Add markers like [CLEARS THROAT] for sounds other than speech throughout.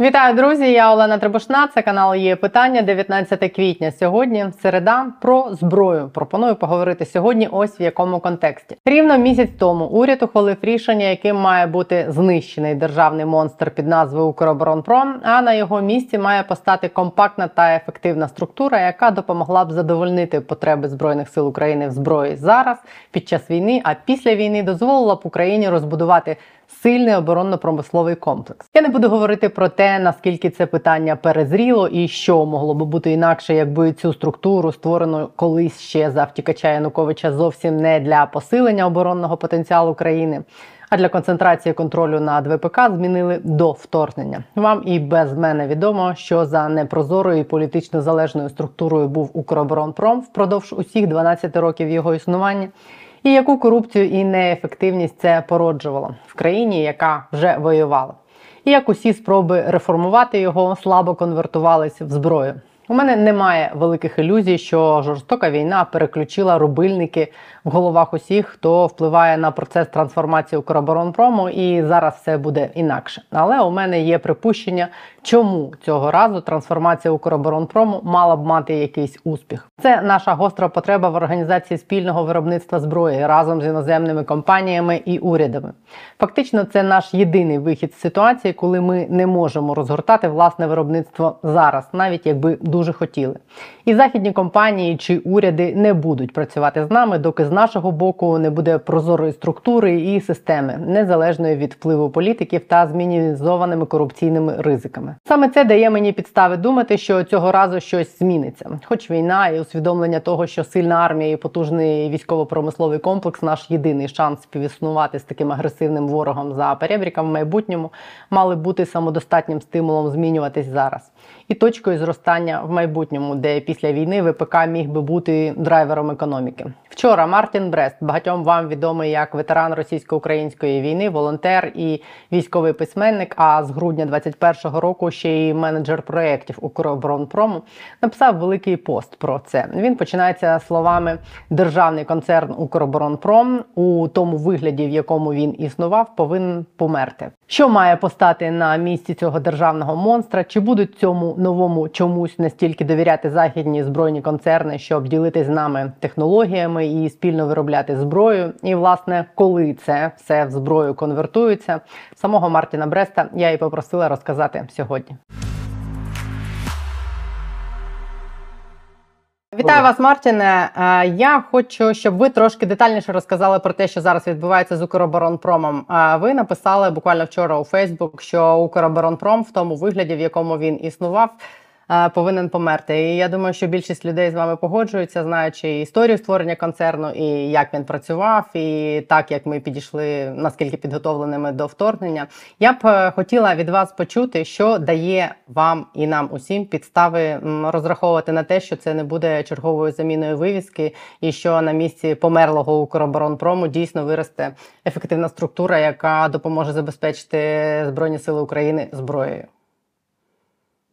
Вітаю, друзі! Я Олена Требушна. Це канал є питання 19 квітня. Сьогодні середа про зброю. Пропоную поговорити сьогодні. Ось в якому контексті. Рівно місяць тому уряд ухвалив рішення, яким має бути знищений державний монстр під назвою Укроборонпром. А на його місці має постати компактна та ефективна структура, яка допомогла б задовольнити потреби збройних сил України в зброї зараз під час війни. А після війни дозволила б Україні розбудувати сильний оборонно-промисловий комплекс. Я не буду говорити про те, наскільки це питання перезріло і що могло би бути інакше, якби цю структуру створено колись ще за втікача Януковича зовсім не для посилення оборонного потенціалу країни. А для концентрації контролю над ВПК змінили до вторгнення. Вам і без мене відомо, що за непрозорою і політично залежною структурою був Укроборонпром впродовж усіх 12 років його існування і яку корупцію і неефективність це породжувало в країні, яка вже воювала, і як усі спроби реформувати його слабо конвертувалися в зброю. У мене немає великих ілюзій, що жорстока війна переключила рубильники в головах усіх, хто впливає на процес трансформації Укроборонпрому, і зараз все буде інакше. Але у мене є припущення, чому цього разу трансформація Укроборонпрому мала б мати якийсь успіх. Це наша гостра потреба в організації спільного виробництва зброї разом з іноземними компаніями і урядами. Фактично, це наш єдиний вихід з ситуації, коли ми не можемо розгортати власне виробництво зараз, навіть якби дуже хотіли. І західні компанії чи уряди не будуть працювати з нами, доки з нашого боку не буде прозорої структури і системи, незалежної від впливу політиків та змінізованими корупційними ризиками. Саме це дає мені підстави думати, що цього разу щось зміниться, хоч війна і усвідомлення того, що сильна армія і потужний військово-промисловий комплекс наш єдиний шанс співіснувати з таким агресивним ворогом за перебріком в майбутньому, мали бути самодостатнім стимулом змінюватись зараз і точкою зростання в майбутньому, де після війни ВПК міг би бути драйвером економіки. Вчора Мартін Брест, багатьом вам відомий як ветеран російсько-української війни, волонтер і військовий письменник. А з грудня 21-го року ще й менеджер проєктів Укроборонпрому, написав великий пост про це. Він починається словами Державний концерн Укроборонпром у тому вигляді, в якому він існував, повинен померти. Що має постати на місці цього державного монстра? Чи будуть цьому новому чомусь настільки довіряти західні збройні концерни, щоб ділитись з нами технологіями і спільно виробляти зброю? І власне, коли це все в зброю конвертується, самого Мартіна Бреста я і попросила розказати сьогодні. Вітаю вас, Мартіне. Е, я хочу, щоб ви трошки детальніше розказали про те, що зараз відбувається з Укроборонпромом. Е, ви написали буквально вчора у Фейсбук, що Укроборонпром в тому вигляді, в якому він існував, повинен померти. І я думаю, що більшість людей з вами погоджуються, знаючи історію створення концерну, і як він працював, і так як ми підійшли наскільки підготовленими до вторгнення. Я б е, хотіла від вас почути, що дає вам і нам усім підстави розраховувати на те, що це не буде черговою заміною вивіски, і що на місці померлого Укроборонпрому дійсно виросте ефективна структура, яка допоможе забезпечити збройні сили України зброєю.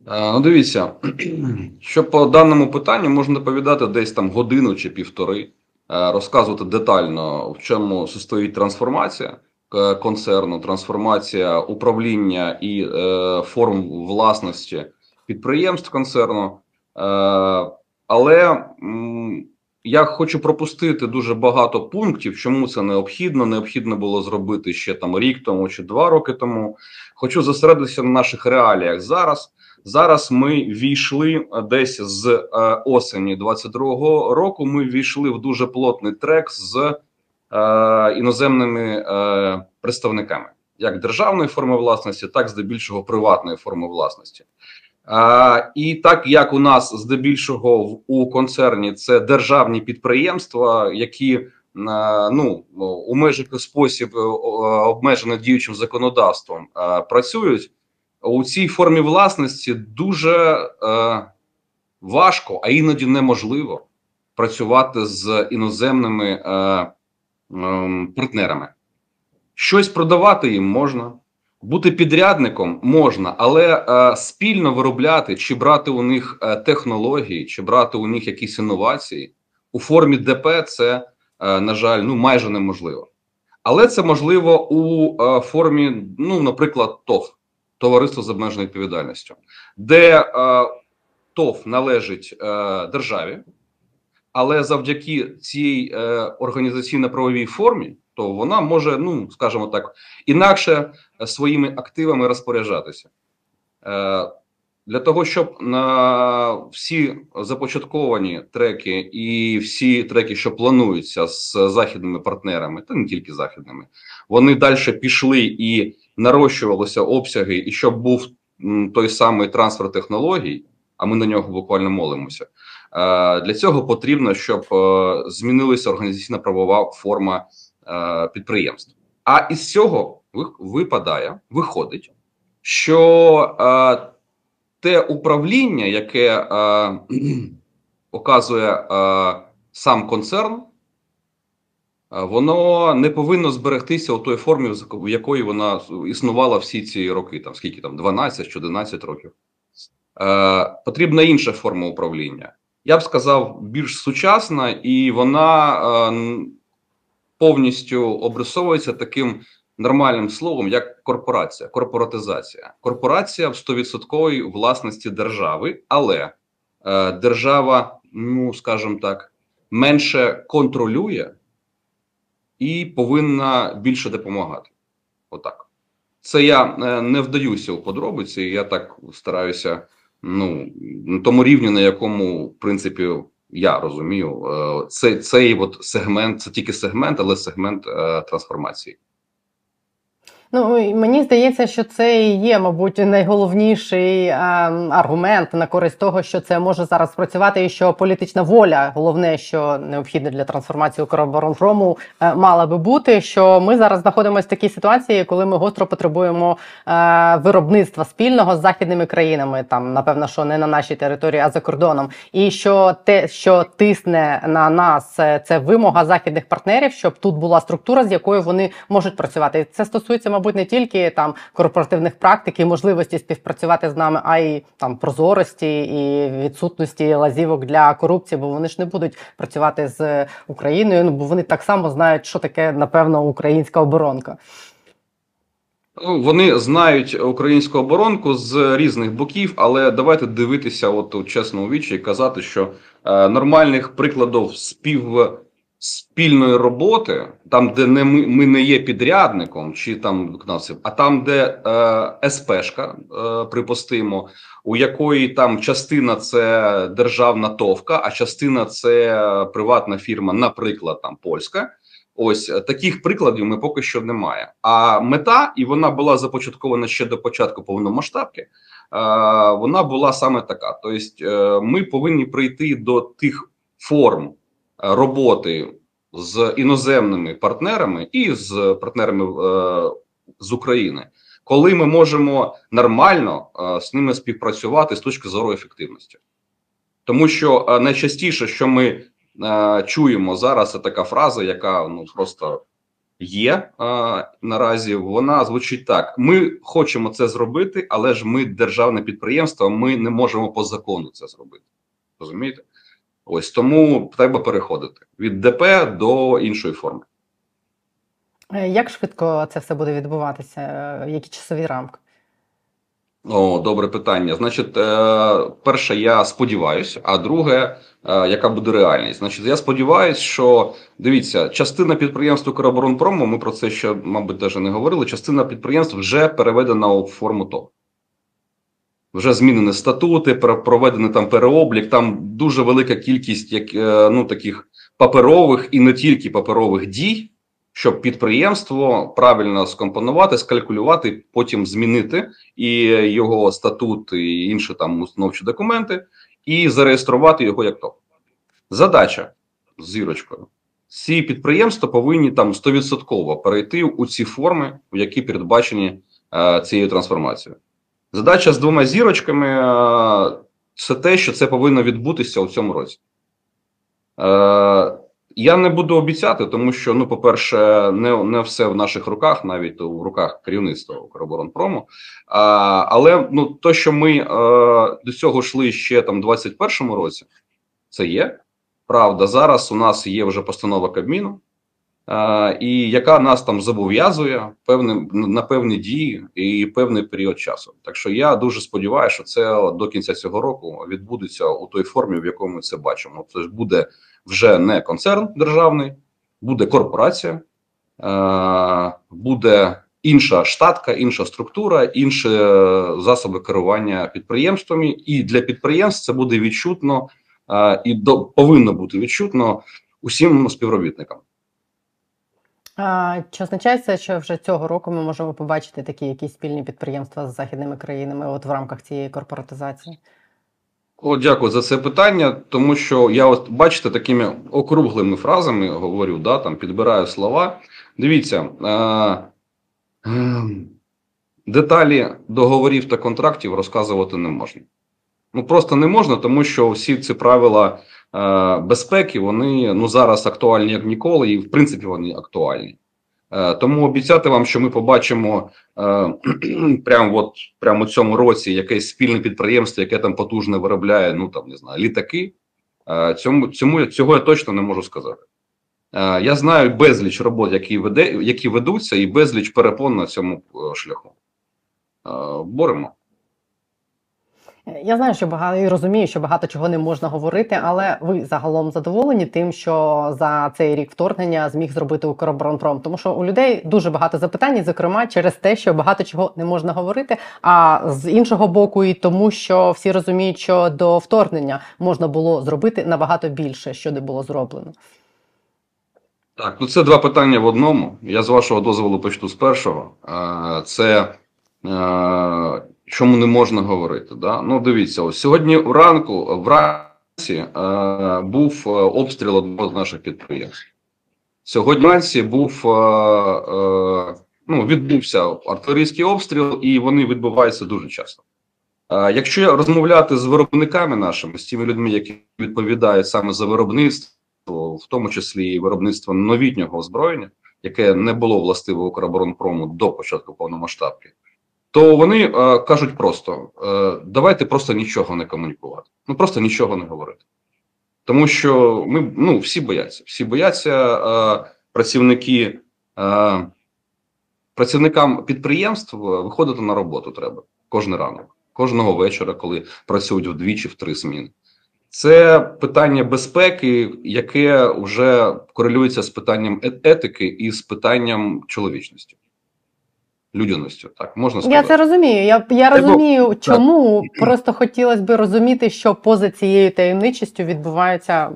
Ну, дивіться, [CLEARS THROAT] що по даному питанню можна доповідати десь там годину чи півтори, розказувати детально, в чому состоїть трансформація е, концерну, трансформація управління і е, форм власності підприємств концерну. Е, але я хочу пропустити дуже багато пунктів, чому це необхідно. Необхідно було зробити ще там рік тому чи два роки тому. Хочу зосередитися на наших реаліях зараз. Зараз ми війшли десь з е, осені 22-го року. Ми війшли в дуже плотний трек з е, іноземними е, представниками, як державної форми власності, так здебільшого приватної форми власності. Е, і так як у нас здебільшого у концерні це державні підприємства, які е, ну у межах спосіб е, обмежено діючим законодавством е, працюють у цій формі власності дуже е, важко, а іноді неможливо працювати з іноземними е, е, партнерами. Щось продавати їм можна, бути підрядником можна, але е, спільно виробляти чи брати у них е, технології, чи брати у них якісь інновації у формі ДП це, е, на жаль, ну майже неможливо. Але це можливо у е, формі, ну, наприклад, ТОВ товариство з обмеженою відповідальністю, де е, ТОВ належить е, державі, але завдяки цій е, організаційно-правовій формі, то вона може, ну скажімо так, інакше е, своїми активами розпоряджатися. Е, для того, щоб на всі започатковані треки і всі треки, що плануються з західними партнерами, та не тільки західними, вони далі пішли і нарощувалися обсяги, і щоб був той самий трансфер технологій, а ми на нього буквально молимося. Е, Для цього потрібно, щоб е, змінилася організаційна правова форма е, підприємств. А із цього ви- випадає, виходить, що те управління, яке [CLEARS THROAT] оказує е, сам концерн, воно не повинно зберегтися у той формі, в якої вона існувала всі ці роки, там скільки там 12 чи 11 років. Е, потрібна інша форма управління. Я б сказав, більш сучасна, і вона е, повністю обрисовується таким нормальним словом, як корпорація, корпоратизація. Корпорація в 100% власності держави, але е, держава, ну скажімо так, менше контролює і повинна більше допомагати. Отак. Це я е, не вдаюся у подробиці, я так стараюся ну, на тому рівні, на якому, в принципі, я розумію, цей це, цей от сегмент, це тільки сегмент, але сегмент е, трансформації. Ну мені здається, що це і є, мабуть, найголовніший е, аргумент на користь того, що це може зараз спрацювати, і що політична воля, головне, що необхідне для трансформації Укроборонпрому, е, мала би бути. Що ми зараз знаходимося в такій ситуації, коли ми гостро потребуємо е, виробництва спільного з західними країнами, там напевно, що не на нашій території, а за кордоном. І що те, що тисне на нас, е, це вимога західних партнерів, щоб тут була структура, з якою вони можуть працювати. Це стосується, мабуть, не тільки там корпоративних практик і можливості співпрацювати з нами, а й там прозорості і відсутності лазівок для корупції, бо вони ж не будуть працювати з Україною. Ну бо вони так само знають, що таке напевно українська оборонка. Ну, вони знають українську оборонку з різних боків, але давайте дивитися, от у чесно у вічі і казати, що е, нормальних прикладів спів спільної роботи, там, де не ми, ми не є підрядником чи там виконавцем, а там, де е, СПшка, е, припустимо, у якої там частина це державна товка, а частина це приватна фірма, наприклад, там польська. Ось е, таких прикладів ми поки що немає. А мета, і вона була започаткована ще до початку повномасштабки. е, Вона була саме така. Тобто, е, ми повинні прийти до тих форм роботи з іноземними партнерами і з партнерами е, з України, коли ми можемо нормально е, з ними співпрацювати з точки зору ефективності. Тому що е, найчастіше, що ми чуємо зараз, це така фраза, яка ну просто є наразі. Вона звучить так: ми хочемо це зробити, але ж ми державне підприємство, ми не можемо по закону це зробити. Розумієте? Ось тому треба переходити від ДП до іншої форми. Е, Як швидко це все буде відбуватися? Е, Які часові рамки? О, добре питання. Значить, е, перше, я сподіваюся, а друге, яка буде реальність? Значить, я сподіваюся, що дивіться, частина підприємств Укроборонпрому, ми про це ще, мабуть, навіть не говорили. Частина підприємств вже переведена у форму ТОВ. Вже змінені статути, проведений там переоблік. Там дуже велика кількість як, е, ну, таких паперових і не тільки паперових дій, щоб підприємство правильно скомпонувати, скалькулювати, потім змінити і його статут, і інші там установчі документи, і зареєструвати його як ТОВ. Задача зірочкою. Ці підприємства повинні там 100% перейти у ці форми, в які передбачені е, цією трансформацією. Задача з двома зірочками е, це те, що це повинно відбутися у цьому році. Е, я не буду обіцяти, тому що, ну, по-перше, не, не все в наших руках, навіть у руках керівництва Укроборонпрому. А, але ну, то, що ми е, до цього йшли ще там, в 2021 році, це є. Правда, зараз у нас є вже постанова Кабміну, е, і яка нас там зобов'язує певним на певні дії і певний період часу. Так що я дуже сподіваюся, що це до кінця цього року відбудеться у той формі, в якому ми це бачимо. Ж буде вже не концерн державний, буде корпорація, е, буде інша штатка, інша структура, інші засоби керування підприємствами, і для підприємств це буде відчутно е, і до повинно бути відчутно усім співробітникам. А, чи означає це, що вже цього року ми можемо побачити такі якісь спільні підприємства з західними країнами, от в рамках цієї корпоратизації? О, дякую за це питання, тому що я от бачите такими округлими фразами говорю, да, там підбираю слова. Дивіться, е, е, деталі договорів та контрактів розказувати не можна. Ну просто не можна, тому що всі ці правила безпеки вони ну зараз актуальні як ніколи, і в принципі вони актуальні. Е, тому обіцяти вам, що ми побачимо е, [CLEARS THROAT] прямо от прямо у цьому році якесь спільне підприємство, яке там потужно виробляє, ну там не знаю, літаки. Е, цьому цьому цього я точно не можу сказати. Е, я знаю безліч робот, які веде, які ведуться, і безліч перепон на цьому е, шляху. Е, боремо. Я знаю, що багато і розумію, що багато чого не можна говорити, але ви загалом задоволені тим, що за цей рік вторгнення зміг зробити Укроборонпром? Тому що у людей дуже багато запитань, зокрема через те, що багато чого не можна говорити. А з іншого боку, і тому, що всі розуміють, що до вторгнення можна було зробити набагато більше, що не було зроблено. Так, ну це два питання в одному. Я з вашого дозволу почну з першого. Е, Це е, чому не можна говорити. Да? Ну, дивіться, ось сьогодні вранку вранці е, був обстріл одного з наших підприємств. Сьогодні вранці був е, е, ну, відбувся артилерійський обстріл, і вони відбуваються дуже часто. Е, Якщо розмовляти з виробниками нашими, з тими людьми, які відповідають саме за виробництво, в тому числі і виробництво новітнього озброєння, яке не було властиве Укроборонпрому до початку повномасштабки, то вони е, кажуть просто: е, давайте просто нічого не комунікувати, ну просто нічого не говорити. Тому що ми ну всі бояться, всі бояться е, працівники е, працівникам підприємств виходити на роботу треба кожен ранок, кожного вечора, коли працюють вдвічі в три зміни. Це питання безпеки, яке вже корелюється з питанням е- етики і з питанням чоловічності, людяності. Так можна сказати. Я це розумію. Я, я Треба- розумію, чому просто хотілося б розуміти, що поза цією таємничістю відбувається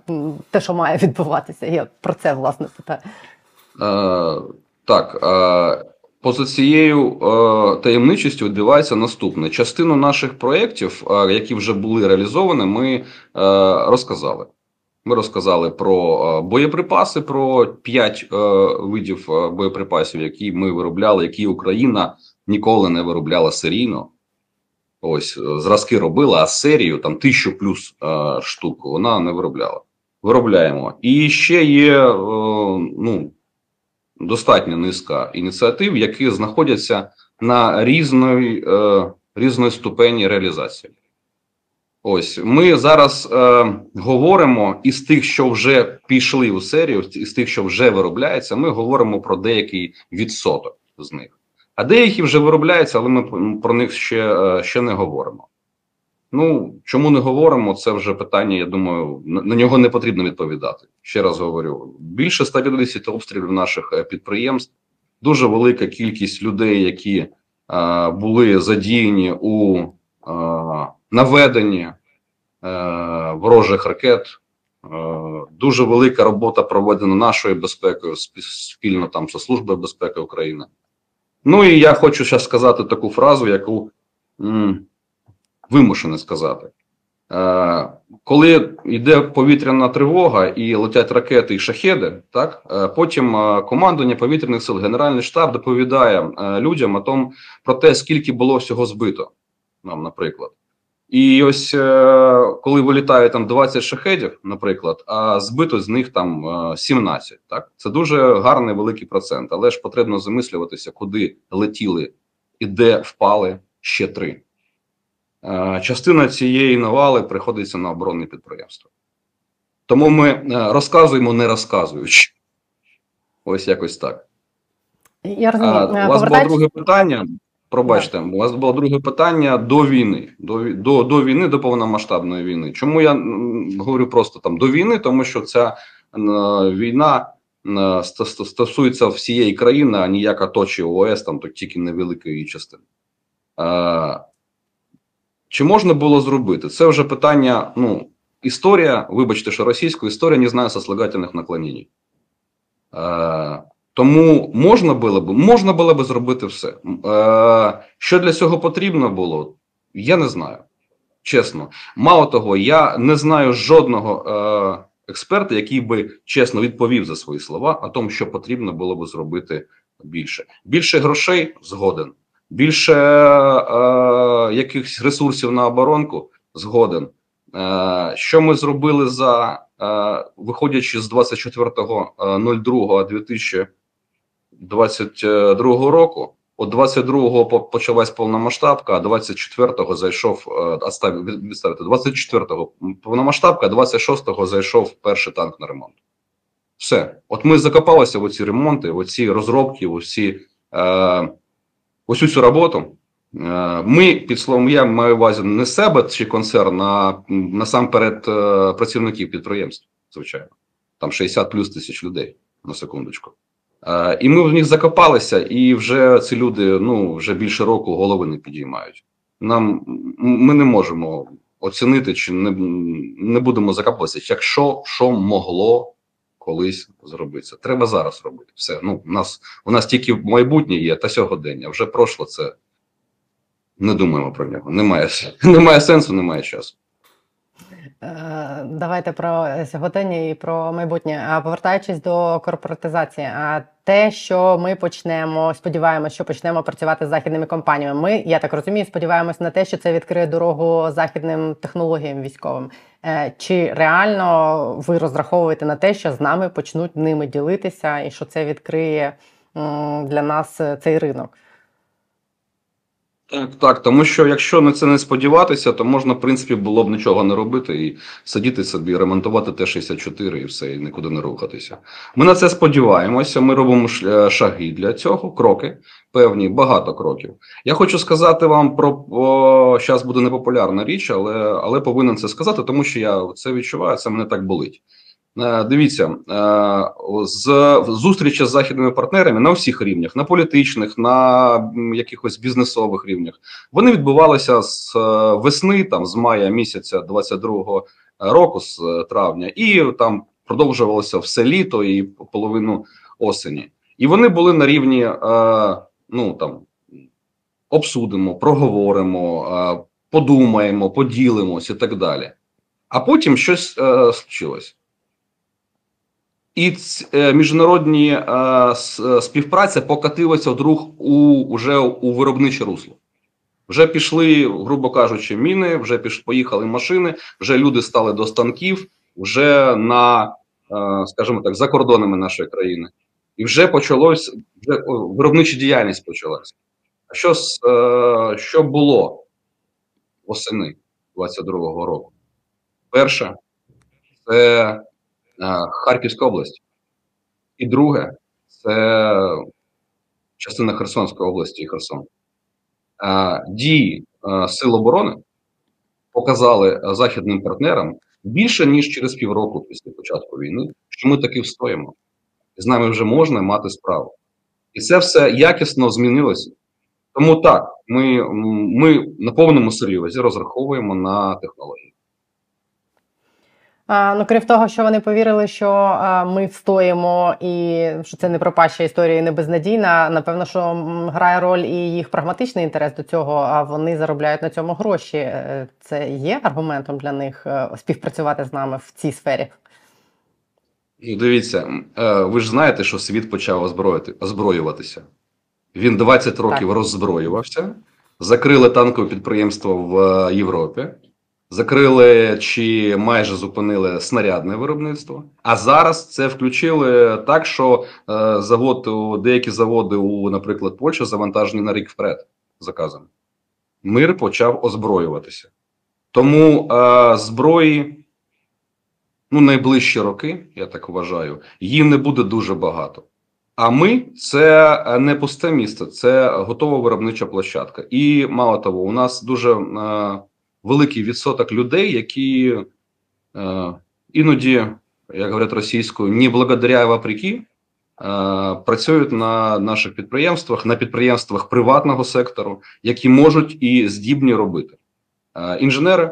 те, що має [LAUGHS] відбуватися. Я про це власне питаю. Е, так, е, поза цією е, таємничістю відбувається наступне. Частину наших проєктів, е, які вже були реалізовані, ми е, розказали. Ми розказали про е, боєприпаси, про 5 е, видів е, боєприпасів, які ми виробляли, які Україна ніколи не виробляла серійно. Ось зразки робила, а серію там тисячу плюс штук вона не виробляла. Виробляємо. І ще є ну, достатньо низка ініціатив, які знаходяться на різної, різної ступені реалізації. Ось ми зараз е, говоримо із тих, що вже пішли у серію, із тих, що вже виробляється, ми говоримо про деякий відсоток з них. А деякі вже виробляються, але ми про них ще, е, ще не говоримо. Ну, чому не говоримо, це вже питання, я думаю, на, на нього не потрібно відповідати. Ще раз говорю: більше 150 обстрілів наших е, підприємств, дуже велика кількість людей, які е, були задіяні у е, наведенні е, ворожих ракет. Е, дуже велика робота проведена нашою безпекою спільно там зі Службою безпеки України. Ну і я хочу зараз сказати таку фразу, яку. м, вимушений сказати. Е, коли йде повітряна тривога і летять ракети і шахеди, так е, потім е, командування повітряних сил, Генеральний штаб доповідає е, людям о том, про те, скільки було всього збито, нам, наприклад. І ось е, коли вилітає там 20 шахедів, наприклад, а збито з них там е, 17. Так, це дуже гарний великий процент, але ж потрібно замислюватися, куди летіли і де впали ще три. Е, Частина цієї навали приходиться на оборонне підприємство. Тому ми е, розказуємо, не розказуючи. Ось якось так. Я розумію. А, Е, у вас було друге питання. Пробачте, у вас було друге питання до війни, до, до, до війни, до повномасштабної війни. Чому я говорю просто там до війни? Тому що ця е, війна е, ст- ст- стосується всієї країни, а ніяка точі ОС, там то тільки невеликої її частини. Е, чи можна було зробити? Це вже питання. Ну, історія, вибачте, що російську історія не знає сослагательних наклонень. Е, тому можна було б можна було б зробити все. Е, що для цього потрібно було, я не знаю. Чесно. Мало того, я не знаю жодного е, експерта, який би чесно відповів за свої слова о тому, що потрібно було б зробити більше. Більше грошей згоден, більше е, якихось ресурсів на оборонку згоден. Е, що ми зробили за е, виходячи з 24.02.2022 року? От 22-го почалась повномасштабка, а 24-го зайшов е, відставити, 24-го повномасштабка, а 26-го зайшов перший танк на ремонт. Все. От ми закопалися в оці ремонти, в оці розробки, в оці, е, ось цю роботу. Е, Ми під словом я маю увазі не себе чи концерн, а насамперед е, працівників підприємств, звичайно. Там 60 плюс тисяч людей на секундочку. Е, І ми в них закопалися, і вже ці люди ну вже більше року голови не підіймають. Нам ми не можемо оцінити чи не, не будемо закопуватися, якщо що могло колись зробитися. Треба зараз робити. Все. Ну, у нас у нас тільки майбутнє є та сьогодення. Вже прошло це. Не думаємо про нього. Немає, [LAUGHS] немає сенсу, немає часу. Е, Давайте про сьогодення і про майбутнє. Повертаючись до корпоратизації, а те, що ми почнемо, сподіваємося, що почнемо працювати з західними компаніями. Ми, я так розумію, сподіваємось на те, що це відкриє дорогу західним технологіям військовим. Е, Чи реально ви розраховуєте на те, що з нами почнуть ними ділитися, і що це відкриє для нас е, цей ринок? Так, так, тому що якщо на це не сподіватися, то можна, в принципі, було б нічого не робити і сидіти собі, ремонтувати Т-64 і все, і нікуди не рухатися. Ми на це сподіваємося. Ми робимо е, шаги для цього, кроки певні, багато кроків. Я хочу сказати вам про о, зараз буде непопулярна річ, але, але повинен це сказати, тому що я це відчуваю, це мене так болить. Е, Дивіться, е, з зустрічі з західними партнерами на всіх рівнях, на політичних, на якихось бізнесових рівнях, вони відбувалися з е, весни, там з мая місяця 22-го року, з травня, і там продовжувалося все літо і половину осені. І вони були на рівні, ну там обсудимо, проговоримо, подумаємо, поділимось і так далі. А потім щось е, случилось. І е, міжнародні е, е, співпраця покатилася вдруг у уже у виробниче русло. Вже пішли, грубо кажучи, міни, вже піш, поїхали машини, вже люди стали до станків, вже на, скажімо так, за кордонами нашої країни. І вже почалось, вже виробнича діяльність почалася. А що, е, що було восени 22-го року? Перше, це Харківська область. І друге, це частина Херсонської області і Херсон. Е, Дії е, Сил оборони показали е, західним партнерам більше, ніж через півроку після початку війни, що ми таки встоїмо. І з нами вже можна мати справу. І це все якісно змінилося. Тому так, ми, ми на повному серйозі розраховуємо на технології. Ну, крім того, що вони повірили, що ми встоїмо і що це не пропаща історія і не безнадійна. Напевно, що грає роль і їх прагматичний інтерес до цього, а вони заробляють на цьому гроші. Е, Це є аргументом для них е, співпрацювати з нами в цій сфері. Ну, дивіться, е, ви ж знаєте, що світ почав озброїти, озброюватися. Він 20 років роззброювався, закрили танкове підприємство в Європі, закрили чи майже зупинили снарядне виробництво. А зараз це включили так, що е, завод, деякі заводи у, наприклад, Польщі завантажені на рік вперед заказами. Мир почав озброюватися. Тому е, зброї ну, найближчі роки, я так вважаю, їм не буде дуже багато. А ми це е, не пусте місце, це готова виробнича площадка. І мало того, у нас дуже е, великий відсоток людей, які е, іноді, як говорять російською, не благодаря вопреки, е, працюють на наших підприємствах, на підприємствах приватного сектору, які можуть і здібні робити. Е, інженери,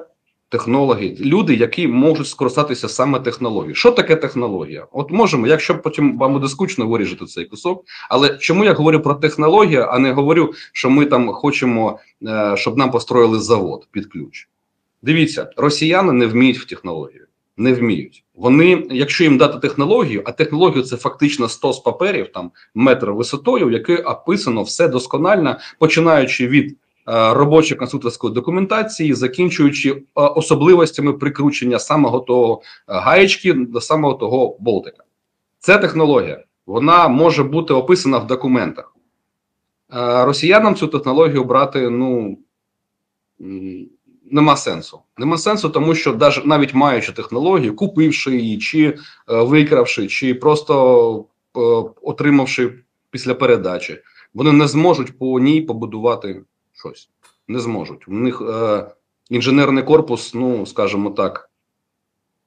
технологи, люди, які можуть скористатися саме технологією. Що таке технологія? От можемо, якщо потім вам буде скучно виріжете цей кусок. Але чому я говорю про технологію, а не говорю, що ми там хочемо, е, щоб нам построїли завод під ключ? Дивіться, росіяни не вміють в технологію. Не вміють. Вони, якщо їм дати технологію, а технологію це фактично 100 з паперів, там метр висотою, в якій описано все досконально, починаючи від робочої конструкторської документації, закінчуючи е, особливостями прикручення самого того е, гаєчки до самого того болтика. Це технологія. Вона може бути описана в документах. Е, Росіянам цю технологію брати, ну. Нема сенсу. Нема сенсу, тому що навіть маючи технологію, купивши її, чи е, викравши, чи просто е, отримавши після передачі, вони не зможуть по ній побудувати щось. Не зможуть. У них е, інженерний корпус, ну скажімо так,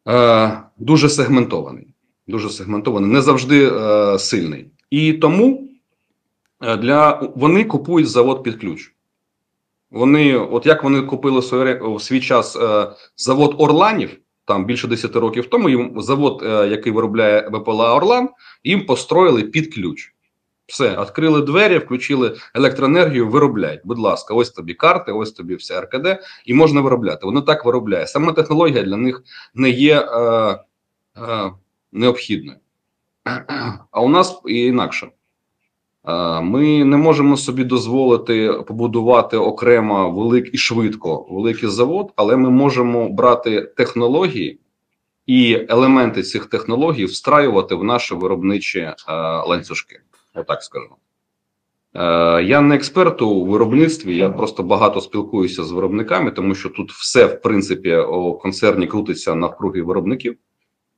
е, дуже сегментований. Дуже сегментований, не завжди е, сильний. І тому е, для вони купують завод під ключ. Вони, от як вони купили в свій, час е, завод Орланів, там більше 10 років тому, їм завод, е, який виробляє ВПЛА Орлан, їм построїли під ключ. Все, відкрили двері, включили електроенергію, виробляють. Будь ласка, ось тобі карти, ось тобі все РКД, і можна виробляти. Воно так виробляє. Сама технологія для них не є е, е, необхідною. А у нас і інакше. Е, Ми не можемо собі дозволити побудувати окремо велик і швидко великий завод, але ми можемо брати технології і елементи цих технологій встраювати в наші виробничі е, ланцюжки. Отак скажу. Е, Я не експерт у виробництві, я просто багато спілкуюся з виробниками, тому що тут все, в принципі, у концерні крутиться навкруги виробників.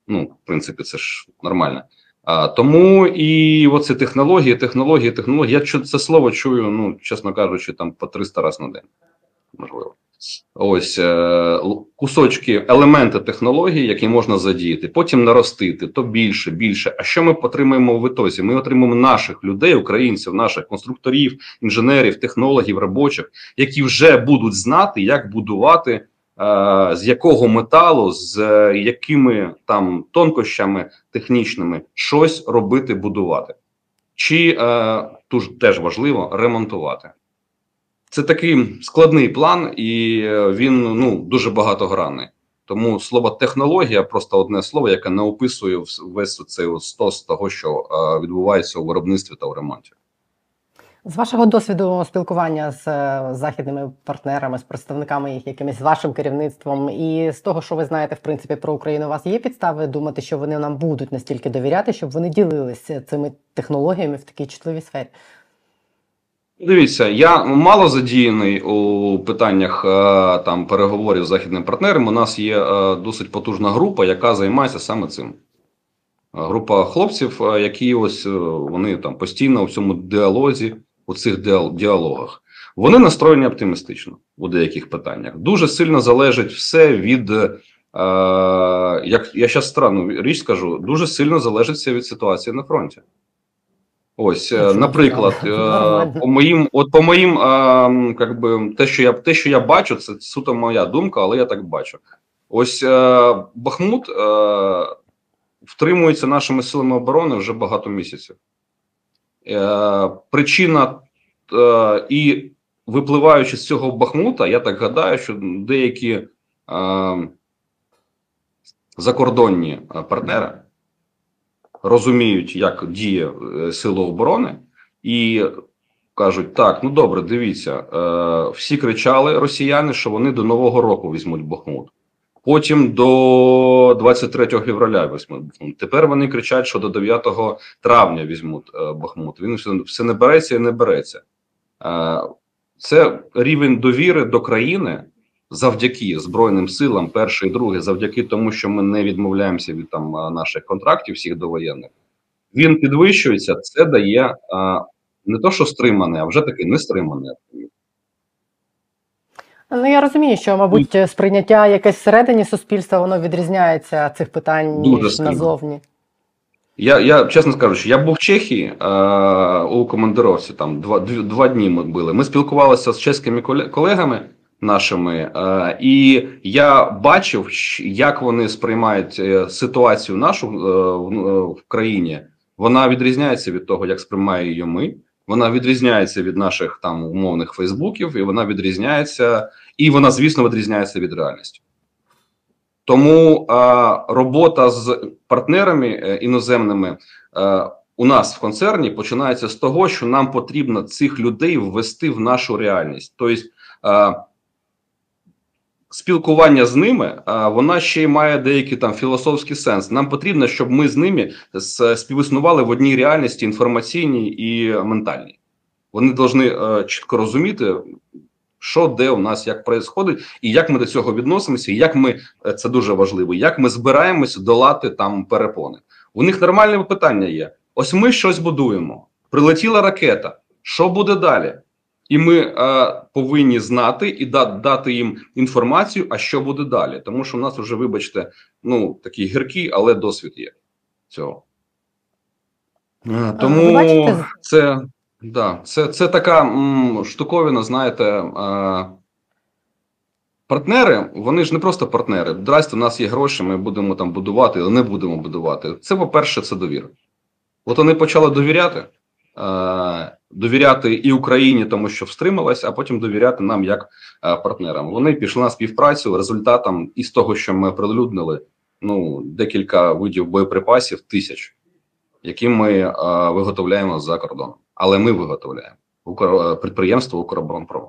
Ну, в принципі, це ж нормально. А, тому і оці технології, технології, технології. Я це слово чую, ну, чесно кажучи, там по 300 разів на день. Можливо. Ось е, кусочки, елементи технології, які можна задіяти, потім наростити, то більше, більше. А що ми отримаємо в ітозі? Ми отримаємо наших людей, українців, наших конструкторів, інженерів, технологів, робочих, які вже будуть знати, як будувати, е, з якого металу, з е, якими там тонкощами технічними щось робити, будувати, чи тут теж важливо ремонтувати. Це такий складний план, і е, він ну дуже багатогранний. Тому слово технологія просто одне слово, яке не описує весь цей стос того, що е, відбувається у виробництві та у ремонті. З вашого досвіду спілкування з е, західними партнерами, з представниками їх, якимись з вашим керівництвом, і з того, що ви знаєте, в принципі, про Україну, у вас є підстави думати, що вони нам будуть настільки довіряти, щоб вони ділилися цими технологіями в такій чутливій сфері. Дивіться, я мало задіяний у питаннях е, там переговорів з західним партнером. У нас є е, досить потужна група, яка займається саме цим. Е, Група хлопців, які ось вони там постійно у цьому діалозі, у цих діалогах. Вони настроєні оптимістично у деяких питаннях. Дуже сильно залежить все від, е, як я зараз странну річ скажу, дуже сильно залежить все від ситуації на фронті. Ось, е, наприклад, е, по моїм, от по моїм, е, как би, те, що я те, що я бачу, це суто моя думка, але я так бачу. Ось е, Бахмут е, втримується нашими силами оборони вже багато місяців. Е, причина е, і випливаючи з цього Бахмута, я так гадаю, що деякі е, закордонні е, партнери розуміють, як діє е, сила оборони, і кажуть: так, ну добре, дивіться, е, всі кричали росіяни, що вони до Нового року візьмуть Бахмут. Потім до 23 февраля візьмуть Бахмут. Тепер вони кричать, що до 9 травня візьмуть е, Бахмут. Він все, все не береться і не береться. Це рівень довіри до країни завдяки Збройним силам, перше і друге, завдяки тому, що ми не відмовляємося від там наших контрактів всіх довоєнних. він підвищується, це дає а, не то, що стримане, а вже таки не стримане. Ну я розумію, що, мабуть, сприйняття якесь всередині суспільства воно відрізняється цих питань Дуже ніж назовні. Я, я чесно скажу, я був в Чехії е, у командировці, там два, два дні ми були. Ми спілкувалися з чеськими колегами нашими, е, і я бачив, як вони сприймають е, ситуацію нашу е, в, країні. Вона відрізняється від того, як сприймає її ми. Вона відрізняється від наших там умовних Фейсбуків, і вона відрізняється, і вона, звісно, відрізняється від реальності. Тому а, робота з партнерами іноземними е, у нас в концерні починається з того, що нам потрібно цих людей ввести в нашу реальність. Тобто е, спілкування з ними, вона ще й має деякий там філософський сенс. Нам потрібно, щоб ми з ними співіснували в одній реальності інформаційній і ментальній. Вони повинні е, чітко розуміти, що де у нас як відбувається, і як ми до цього відносимося, і як ми е, це дуже важливо. Як ми збираємося долати там перепони? У них нормальне питання є: ось ми щось будуємо. Прилетіла ракета. Що буде далі? І ми е, повинні знати і да, дати їм інформацію, а що буде далі. Тому що в нас вже, вибачте, ну такий гіркий, але досвід є цього. Е, тому це, да, це, це така м, штуковина, знаєте. Е, Партнери, вони ж не просто партнери. Здрасте, у нас є гроші, ми будемо там будувати, але не будемо будувати. Це, по-перше, це довіра. От вони почали довіряти, довіряти і Україні, тому що встрималась, а потім довіряти нам як е, партнерам. Вони пішли на співпрацю. Результатом із того, що ми прилюднили, ну декілька видів боєприпасів тисяч, які ми е, виготовляємо за кордоном. Але ми виготовляємо підприємство Укроборонпром.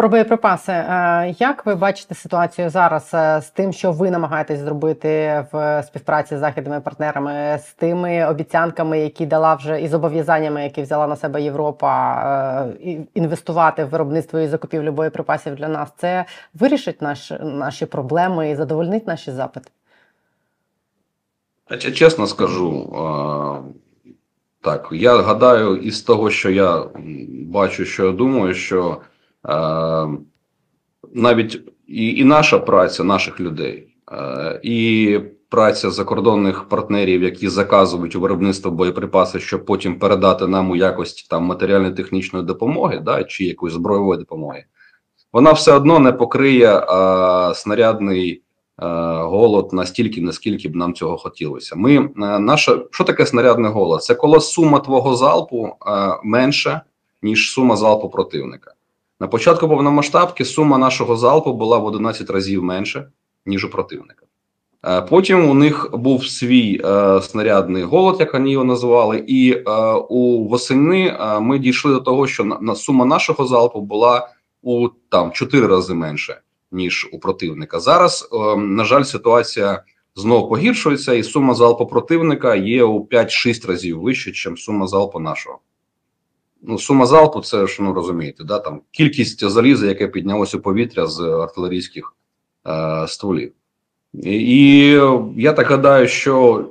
Про боєприпаси. Е, Як ви бачите ситуацію зараз е, з тим, що ви намагаєтесь зробити в співпраці з західними партнерами, з тими обіцянками, які дала вже і зобов'язаннями, які взяла на себе Європа, е, інвестувати в виробництво і закупівлю боєприпасів для нас? Це вирішить наш, наші проблеми і задовольнить наші запити? Чесно скажу, так, я гадаю, із того, що я бачу, що я думаю, що навіть і, і наша праця наших людей, е, і праця закордонних партнерів, які заказують у виробництво боєприпаси, щоб потім передати нам у якості там матеріально-технічної допомоги, да, чи якоїсь збройової допомоги, вона все одно не покриє е, снарядний е, голод настільки, наскільки б нам цього хотілося. Ми е, наша що таке снарядний голод? Це коли сума твого залпу е, менша, ніж сума залпу противника. На початку повномасштабки сума нашого залпу була в 11 разів менше, ніж у противника. Е, Потім у них був свій е, снарядний голод, як вони його називали, і е, у восени е, ми дійшли до того, що на, на сума нашого залпу була у там 4 рази менше, ніж у противника. Зараз, е, на жаль, ситуація знову погіршується, і сума залпу противника є у 5-6 разів вище, ніж сума залпу нашого. Ну, сума залпу, це ж ну розумієте, да, там кількість заліза, яке піднялося у повітря з артилерійських е, стволів. І, і я так гадаю, що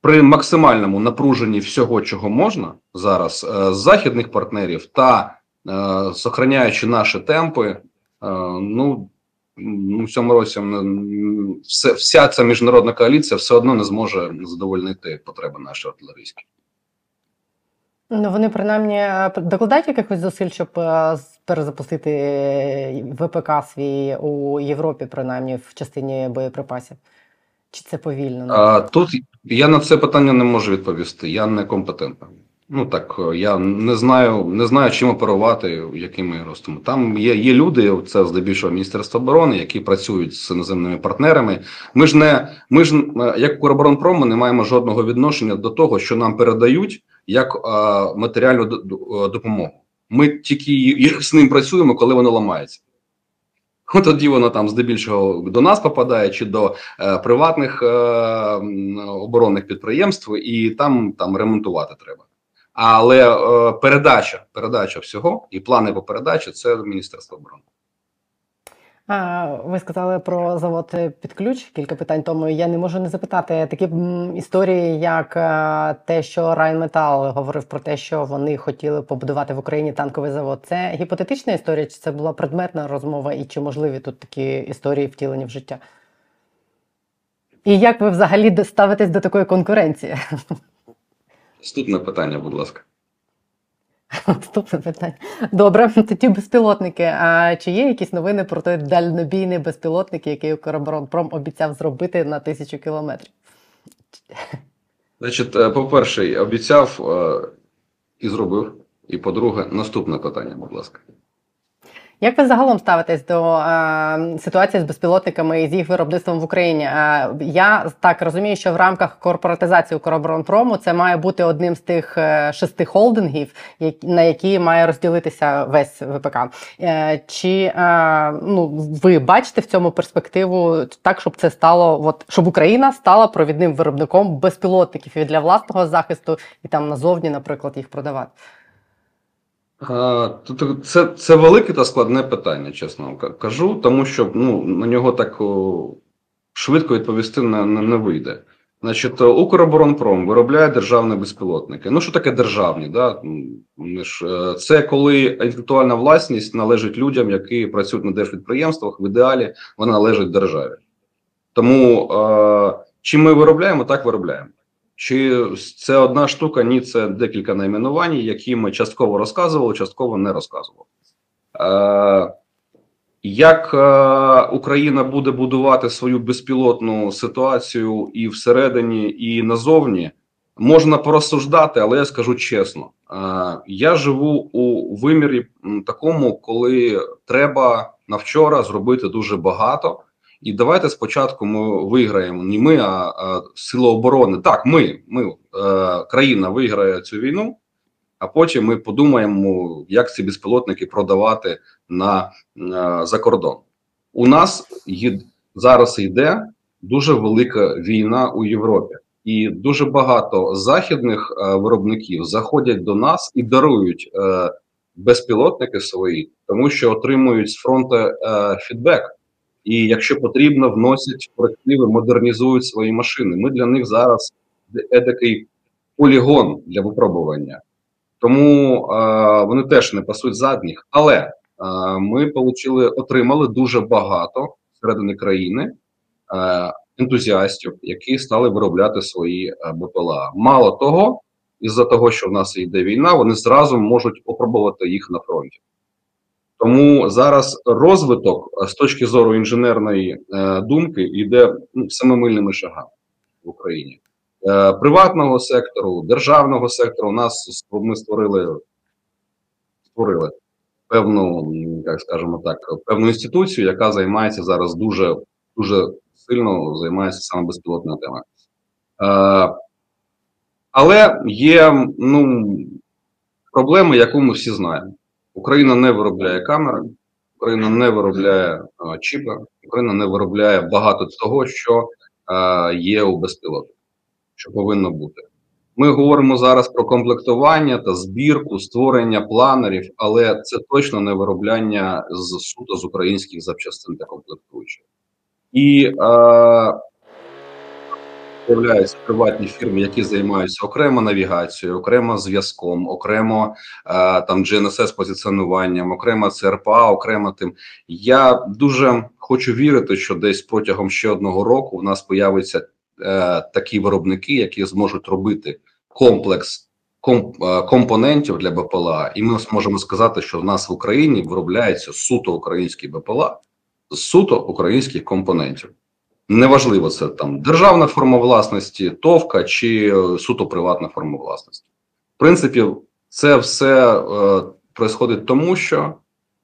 при максимальному напруженні всього, чого можна зараз, е, з західних партнерів та е, сохраняючи наші темпи, е, ну, ну цьому році вся ця міжнародна коаліція все одно не зможе задовольнити потреби наші артилерійські. Ну, вони принаймні е, докладають якихось зусиль, щоб е, перезапустити е, ВПК свій у Європі, принаймні в частині боєприпасів. Чи це повільно? А, тут я на це питання не можу відповісти. Я не компетентний. Ну так я не знаю, не знаю, чим оперувати, якими ростами. Там є, є люди, це здебільшого Міністерство оборони, які працюють з іноземними партнерами. Ми ж не ми ж як Укроборонпром, ми не маємо жодного відношення до того, що нам передають як матеріальну е, допомогу. Ми тільки з ним працюємо, коли воно ламається. Тоді воно там здебільшого до нас попадає чи до е, приватних е, оборонних підприємств, і там, там ремонтувати треба. Але е, передача, передача всього і плани по передачі це Міністерство оборони. Ви сказали про завод під ключ кілька питань тому. Я не можу не запитати такі історії, як е, те, що Райнметал говорив про те, що вони хотіли побудувати в Україні танковий завод. Це гіпотетична історія, чи це була предметна розмова, і чи можливі тут такі історії втілені в життя? І як ви взагалі ставитесь до такої конкуренції? Наступне питання, будь ласка. Наступне питання. Добре, [LAUGHS] тоді безпілотники. А чи є якісь новини про той дальнобійний безпілотник, який Укроборонпром обіцяв зробити на тисячу кілометрів? Значить, е, по-перше, обіцяв е, і зробив. І по-друге, наступне питання, будь ласка. Як ви загалом ставитесь до е, ситуації з безпілотниками і з їх виробництвом в Україні? Е, я так розумію, що в рамках корпоратизації Укроборонпрому це має бути одним з тих е, шести холдингів, які, на які має розділитися весь ВПК. Е, чи е, ну, ви бачите в цьому перспективу так, щоб це стало, от щоб Україна стала провідним виробником безпілотників і для власного захисту, і там назовні, наприклад, їх продавати? Це, це велике та складне питання, чесно кажу, тому що ну, на нього так швидко відповісти не, не, вийде. Значить, Укроборонпром виробляє державні безпілотники. Ну, що таке державні? Да? Е, Це коли інтелектуальна власність належить людям, які працюють на держпідприємствах, в ідеалі вона належить державі. Тому е, чи ми виробляємо, так виробляємо. Чи це одна штука? Ні, це декілька найменувань, які ми частково розказували, частково не розказували. Е, як е, Україна буде будувати свою безпілотну ситуацію і всередині, і назовні, можна порозсуждати, але я скажу чесно: е, я живу у вимірі такому, коли треба на вчора зробити дуже багато. І давайте спочатку ми виграємо не ми, а, а сили оборони. Так, ми, ми е, країна виграє цю війну, а потім ми подумаємо, як ці безпілотники продавати на е, за кордон. У нас є, зараз йде дуже велика війна у Європі, і дуже багато західних е, виробників заходять до нас і дарують е, безпілотники свої, тому що отримують з фронту е, фідбек. І якщо потрібно, вносять корективи, модернізують свої машини. Ми для них зараз такий полігон для випробування. Тому е, вони теж не пасуть задніх. Але е, ми получили, отримали дуже багато всередині країни е, ентузіастів, які стали виробляти свої е, БПЛА. Мало того, із-за того, що в нас йде війна, вони зразу можуть опробувати їх на фронті. Тому зараз розвиток е, з точки зору інженерної е, думки йде ну, семимильними шагами в Україні. Е, приватного сектору, державного сектору. У нас ми створили створили певну, як скажемо так, певну інституцію, яка займається зараз дуже дуже сильно займається саме безпілотною темою. Е, але є ну, проблема, яку ми всі знаємо. Україна не виробляє камери, Україна не виробляє а, чіпи, Україна не виробляє багато того, що а, є у безпілотних, що повинно бути. Ми говоримо зараз про комплектування та збірку, створення планерів, але це точно не виробляння з суто з українських запчастин та комплектуючих. І а, З'являються приватні фірми, які займаються окремо навігацією, окремо зв'язком, окремо е, там GNSS позиціонуванням, окремо ЦРПА, окремо тим. Я дуже хочу вірити, що десь протягом ще одного року в нас появляться е, такі виробники, які зможуть робити комплекс е, компонентів для БПЛА, і ми зможемо сказати, що в нас в Україні виробляється суто український БПЛА з суто українських компонентів. Неважливо, це там державна форма власності, товка чи е, суто приватна форма власності. В принципі, це все е, тому, що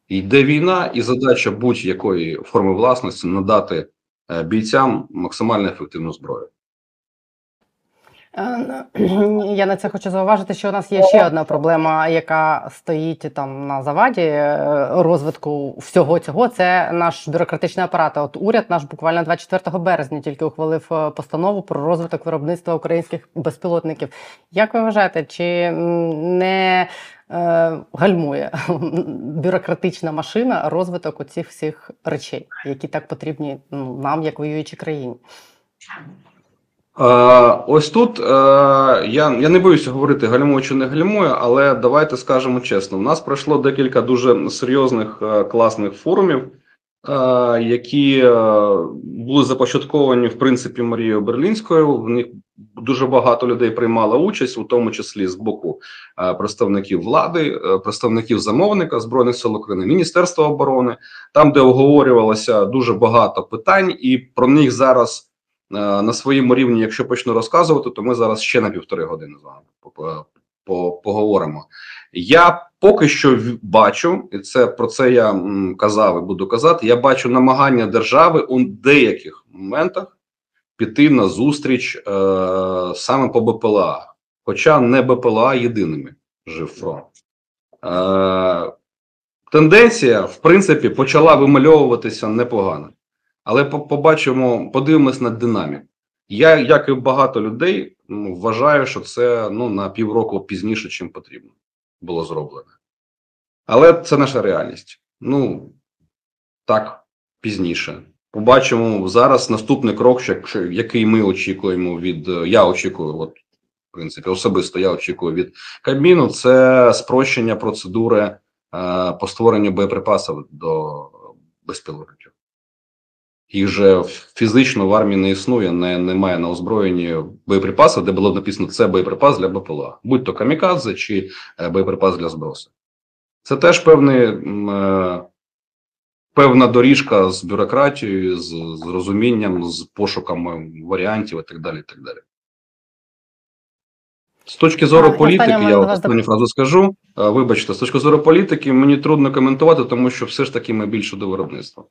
йде війна, і задача будь-якої форми власності надати е, бійцям максимально ефективну зброю. Е, Я на це хочу зауважити, що у нас є ще одна проблема, яка стоїть там на заваді е, розвитку всього цього. Це наш бюрократичний апарат. От уряд наш буквально 24 березня тільки ухвалив е, постанову про розвиток виробництва українських безпілотників. Як ви вважаєте, чи не гальмує бюрократична машина розвиток оцих всіх речей, які так потрібні ну, нам, як воюючій країні. Е, ось тут е, я, я не боюся говорити гальмує чи не гальмує, але давайте скажемо чесно: у нас пройшло декілька дуже серйозних е, класних форумів, які були започатковані в принципі Марією Берлінською. В них дуже багато людей приймало участь, у тому числі з боку представників влади, представників замовника збройних сил України, Міністерства оборони, там, де обговорювалося дуже багато питань, і про них зараз. Е, на своєму рівні, якщо почну розказувати, то ми зараз ще на півтори години з вами по- поговоримо. Я поки що бачу, і це про це я казав і буду казати. Я бачу намагання держави у деяких моментах піти на зустріч е, саме по БПЛА, хоча не БПЛА єдиними жив фронт. Е, тенденція, в принципі, почала вимальовуватися непогано. Але побачимо, подивимось на динаміку. Я, як і багато людей, вважаю, що це ну, на півроку пізніше, чим потрібно було зроблено. Але це наша реальність. Ну, так, пізніше. Побачимо зараз наступний крок, що- який ми очікуємо від. е, Я очікую, от, в принципі, особисто я очікую від Кабміну, це спрощення процедури е, по створенню боєприпасів до безпілотників. Їх же фізично в армії не існує, не, немає на озброєнні боєприпасів, де було написано це боєприпас для БПЛА, будь то камікадзе чи е, боєприпас для збросу. Це теж певний, е, певна доріжка з бюрократією, з, з розумінням, з пошуками варіантів і так далі. і так далі. З точки зору А, політики, останнє я у останню фразу скажу. Е, Вибачте, з точки зору політики, мені трудно коментувати, тому що все ж таки ми більше до виробництва.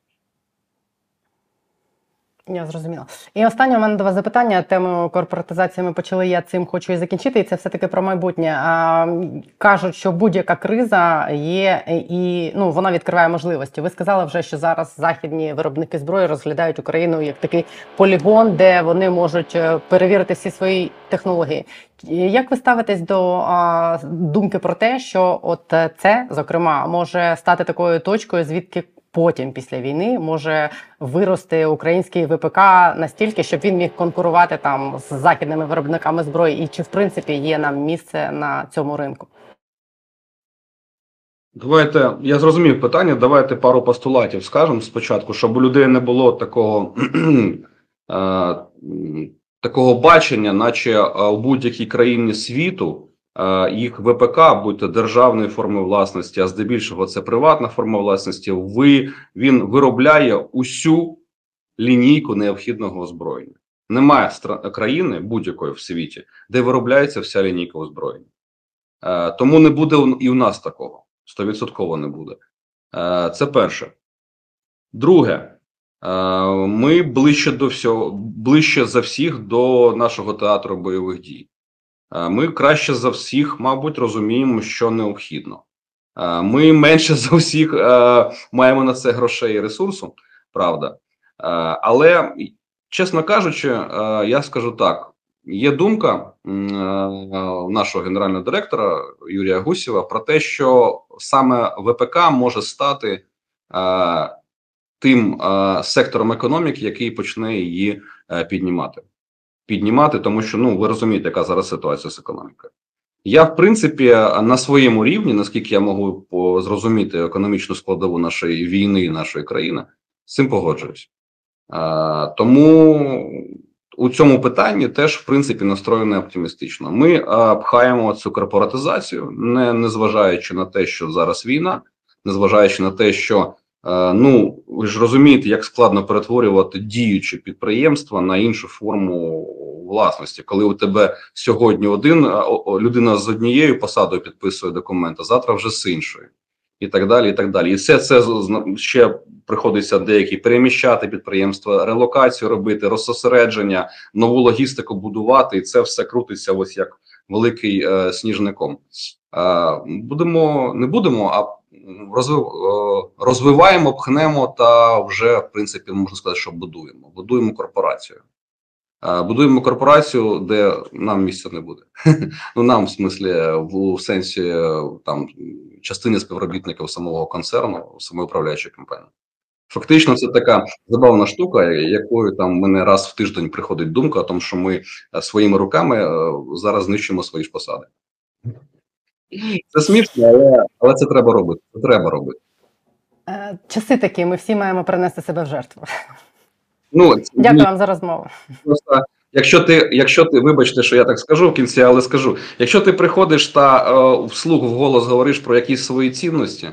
Я зрозуміла. І останнє у мене до вас запитання. Тему корпоратизації ми почали. Я цим хочу і закінчити. І це все таки про майбутнє. А, кажуть, що будь-яка криза є е, і ну вона відкриває можливості. Ви сказали вже, що зараз західні виробники зброї розглядають Україну як такий полігон, де вони можуть е, перевірити всі свої технології. Як ви ставитесь до а, думки про те, що от е, це зокрема може стати такою точкою, звідки потім після війни може вирости український ВПК настільки, щоб він міг конкурувати там з західними виробниками зброї, і чи в принципі є нам місце на цьому ринку? Давайте я зрозумів питання. Давайте пару постулатів скажемо спочатку, щоб у людей не було такого [CLEARS THROAT] е, такого бачення, наче е, у будь-якій країні світу їх ВПК, будь то державної форми власності, а здебільшого це приватна форма власності. Ви він виробляє усю лінійку необхідного озброєння. Немає країни будь-якої в світі, де виробляється вся лінійка озброєння. Е, тому не буде і у нас такого. Стовідсотково не буде. Е, Це перше. Друге, е, ми ближче до всього, ближче за всіх до нашого театру бойових дій. Е, Ми краще за всіх, мабуть, розуміємо, що необхідно. Е, Ми менше за всіх е, маємо на це грошей і ресурсу, правда. Але, чесно кажучи, я скажу так: Є думка нашого генерального директора Юрія Гусєва про те, що саме ВПК може стати тим сектором економіки, який почне її піднімати. Піднімати, тому що ну ви розумієте, яка зараз ситуація з економікою. Я, в принципі, на своєму рівні, наскільки я можу зрозуміти економічну складову нашої війни, нашої країни, з цим погоджуюсь. Е, тому у цьому питанні теж в принципі настроєний оптимістично. Ми е, пхаємо цю корпоратизацію, не, не зважаючи на те, що зараз війна, не зважаючи на те, що ну ви ж розумієте, як складно перетворювати діючі підприємства на іншу форму власності, коли у тебе сьогодні один е, людина з однією посадою підписує документ, а завтра вже з іншою. І так далі, і так далі. І все це ще приходиться деякі переміщати підприємства, релокацію робити, розсосередження, нову логістику будувати, і це все крутиться ось як великий е, сніжником. Е, будемо не будемо, а е, розвиваємо, пхнемо та вже в принципі можна сказати, що будуємо. Будуємо корпорацію. Е, Будуємо корпорацію, де нам місця не буде. [LAUGHS] Ну нам, в смислі, в, сенсі е, там частини співробітників самого концерну, самої управляючої компанії. Фактично, це така забавна штука, якою там мене раз в тиждень приходить думка о тому, що ми е, своїми руками е, зараз знищимо свої ж посади. Це смішно, але, але це треба робити. Це треба робити. Е, Часи такі, ми всі маємо принести себе в жертву. Ну, це- Дякую вам за розмову. Просто, якщо ти, якщо ти, вибачте, що я так скажу в кінці, але скажу: якщо ти приходиш та е, вслух в голос говориш про якісь свої цінності,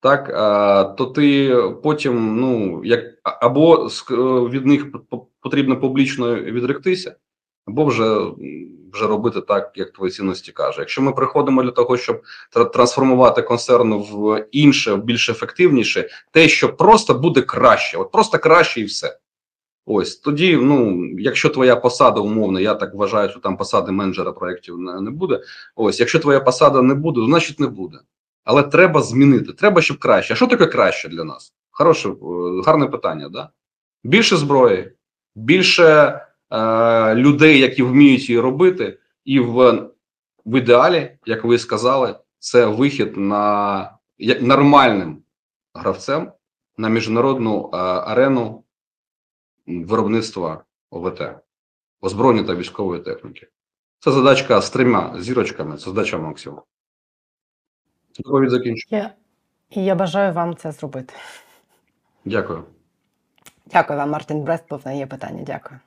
так е, то ти потім, ну як або е, від них потрібно публічно відректися, або вже, вже робити так, як твої цінності каже. Якщо ми приходимо для того, щоб трансформувати концерн в інше, більш ефективніше, те, що просто буде краще, от просто краще і все. Ось тоді, ну якщо твоя посада умовно, я так вважаю, що там посади менеджера проєктів не, не буде. Ось, якщо твоя посада не буде, значить не буде. Але треба змінити. Треба, щоб краще. А що таке краще для нас? Хороше, е, гарне питання, да? Більше зброї, більше людей, які вміють її робити, і в, в ідеалі, як ви сказали, це вихід на як нормальним гравцем на міжнародну е, арену виробництва ОВТ, озброєння та військової техніки. Це задачка з трьома зірочками, це задача максимум. Доповідь закінчу. І я бажаю вам це зробити. Дякую. Дякую вам, Мартін Брест, був на є питання. Дякую.